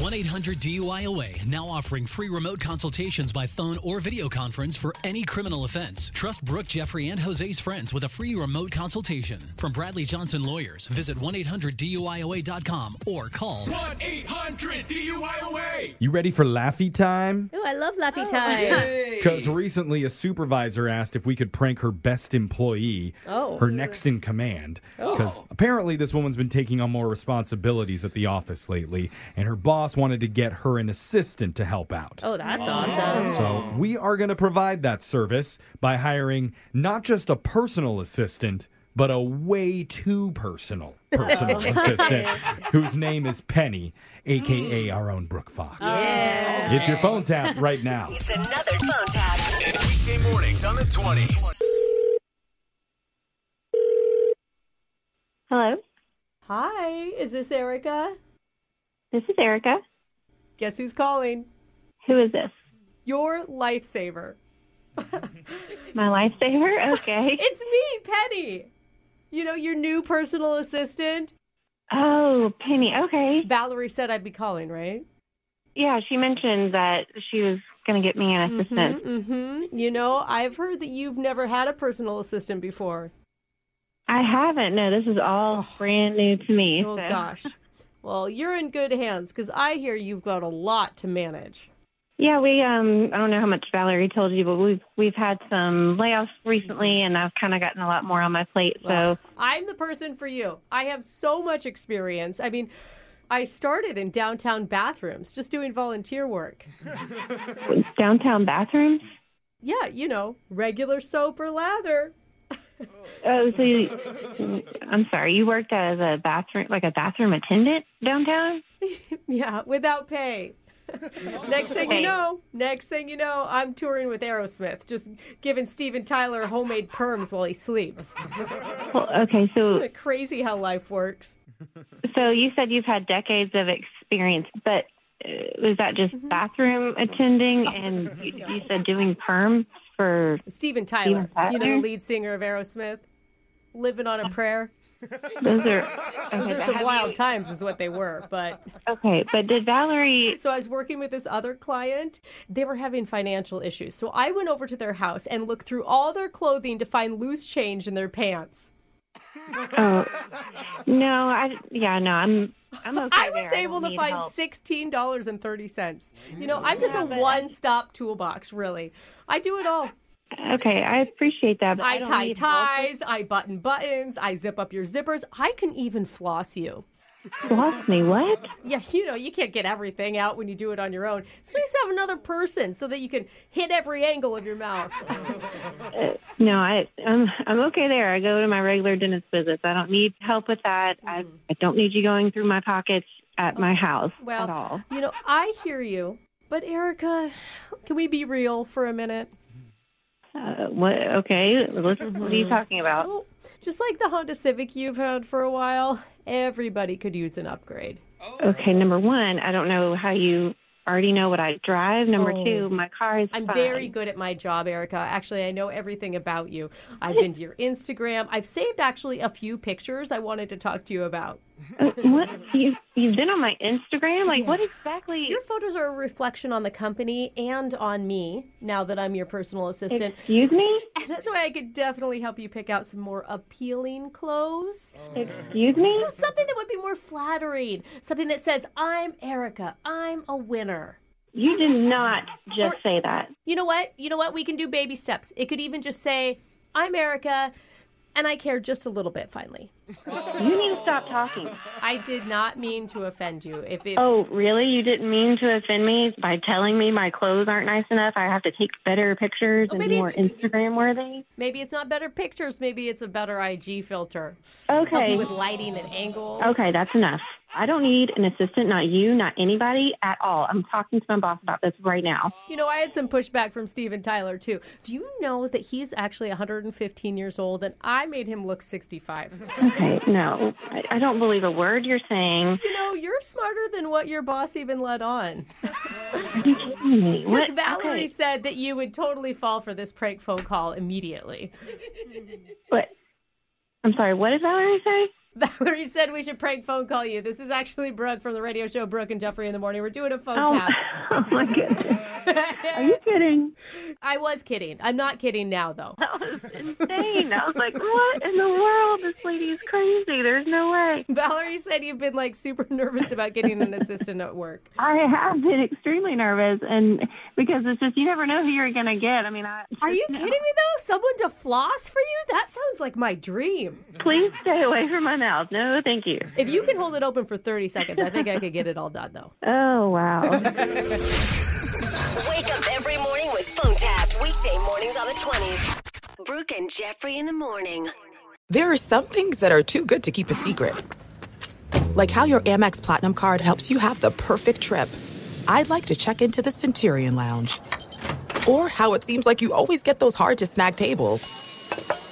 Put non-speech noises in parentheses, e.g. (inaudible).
1 800 DUIOA now offering free remote consultations by phone or video conference for any criminal offense. Trust Brooke, Jeffrey, and Jose's friends with a free remote consultation. From Bradley Johnson Lawyers, visit 1 800 DUIOA.com or call 1 800 DUIOA. You ready for Laffy time? Ooh, I love Laffy oh, time. Because (laughs) recently a supervisor asked if we could prank her best employee, Oh. her next in command. Oh. Because apparently this woman's been taking on more responsibilities at the office lately, and her boss wanted to get her an assistant to help out. Oh, that's awesome. So we are going to provide that service by hiring not just a personal assistant, but a way too personal (laughs) personal assistant whose name is Penny, aka mm. our own Brooke Fox. Oh. Get your phone tap right now. It's another phone tap. Weekday mornings on the 20s. Hello, Hi, is this Erica? This is Erica. Guess who's calling? Who is this? Your lifesaver. (laughs) My lifesaver? Okay. (laughs) It's me, Penny. You know, your new personal assistant. Oh, Penny. Okay. Valerie said I'd be calling, right? Yeah, she mentioned that she was going to get me an assistant. Mm-hmm. You know, I've heard that you've never had a personal assistant before. I haven't. No, this is all brand new to me. Oh so- gosh. (laughs) Well, you're in good hands because I hear you've got a lot to manage. Yeah, we um I don't know how much Valerie told you, but we've we've had some layoffs recently and I've kind of gotten a lot more on my plate. So, I'm the person for you. I have so much experience. I mean, I started in downtown bathrooms just doing volunteer work. downtown bathrooms? Yeah, you know, regular soap or lather. Oh, so you, I'm sorry, you worked as a bathroom like a bathroom attendant downtown? (laughs) Yeah, without pay. (laughs) next thing you know, next thing you know, I'm touring with Aerosmith, just giving Steven Tyler homemade perms while he sleeps. Well, okay, so (laughs) Crazy how life works. So you said you've had decades of experience, but uh, was that just Mm-hmm. bathroom attending? And you, you said doing perms for Steven Tyler, Tyler? you know, lead singer of Aerosmith, living on a prayer. those are Those are some wild you- times, is what they were. But okay, but did Valerie? so I was working with this other client. They were having financial issues. So I went over to their house and looked through all their clothing to find loose change in their pants. Oh no, I yeah no, I'm I'm okay. I was there. able don't to find help. sixteen dollars and thirty cents. You know, I'm just Yeah, a one-stop toolbox. Really, I do it all. Okay, I appreciate that. But I, I tie help ties, I button buttons, I zip up your zippers. I can even floss you. Floss me what? Yeah, you know, you can't get everything out when you do it on your own. It's nice to have another person so that you can hit every angle of your mouth. (laughs) Uh, no, I I'm I'm okay there. I go to my regular dentist visits. I don't need help with that. I Mm-hmm. I don't need you going through my pockets at my house Well, at all. you know, I hear you, but Erica, can we be real for a minute? Uh, what? Okay, what (laughs) are you talking about? Just like the Honda Civic you've had for a while, everybody could use an upgrade. Okay, number one, I don't know how you already know what I drive. Number Oh. two, my car is I'm fine. very good at my job, Erica. Actually, I know everything about you. I've been to your Instagram. I've saved actually a few pictures I wanted to talk to you about. What you you've been on my Instagram? Like what exactly? Your photos are a reflection on the company and on me now that I'm your personal assistant. Excuse me? (laughs) And that's why I could definitely help you pick out some more appealing clothes. Oh. Excuse me? Something that would be more flattering. Something that says, I'm Erica. I'm a winner. You did not just say that. You know what? You know what? We can do baby steps. It could even just say, I'm Erica, and I care just a little bit finally. You need to stop talking. I did not mean to offend you. If it, Oh, really? You didn't mean to offend me by telling me my clothes aren't nice enough? I have to take better pictures Oh, and maybe more it's just- Instagram worthy? maybe it's not better pictures, maybe it's a better IG filter. Help Okay. you with lighting and angles. Okay, that's enough. I don't need an assistant, not you, not anybody at all. I'm talking to my boss about this right now. You know, I had some pushback from Steven Tyler too. Do you know that he's actually 115 years old and I made him look 65? (laughs) Okay, no. I, I don't believe a word you're saying. You know, you're smarter than what your boss even let on. Are you kidding me? (laughs) Because What? Valerie Okay. said that you would totally fall for this prank phone call immediately. What? I'm sorry, what did Valerie say? (laughs) Valerie said we should prank phone call you. This is actually Brooke from the radio show Brooke and Jeffrey in the morning. We're doing a phone Oh, tap. (laughs) oh my goodness. Are you kidding? (laughs) I was kidding. I'm not kidding now though. That was insane. I was like, what in the world? This lady is crazy. There's no way. Valerie said you've been like super nervous about getting an assistant at work. I have been extremely nervous, and because it's just you never know who you're gonna get. I mean, I Are you kidding me though? Someone to floss for you? That sounds like my dream. Please stay away from my mouth. No, thank you. If you can hold it open for 30 seconds, I think I could get it all done though. (laughs) Oh wow. (laughs) Wake up every morning with phone taps. Weekday mornings on the 20s. Brooke and Jeffrey in the morning. There are some things that are too good to keep a secret. Like how your Amex Platinum card helps you have the perfect trip. I'd like to check into the Centurion Lounge. Or how it seems like you always get those hard to snag tables.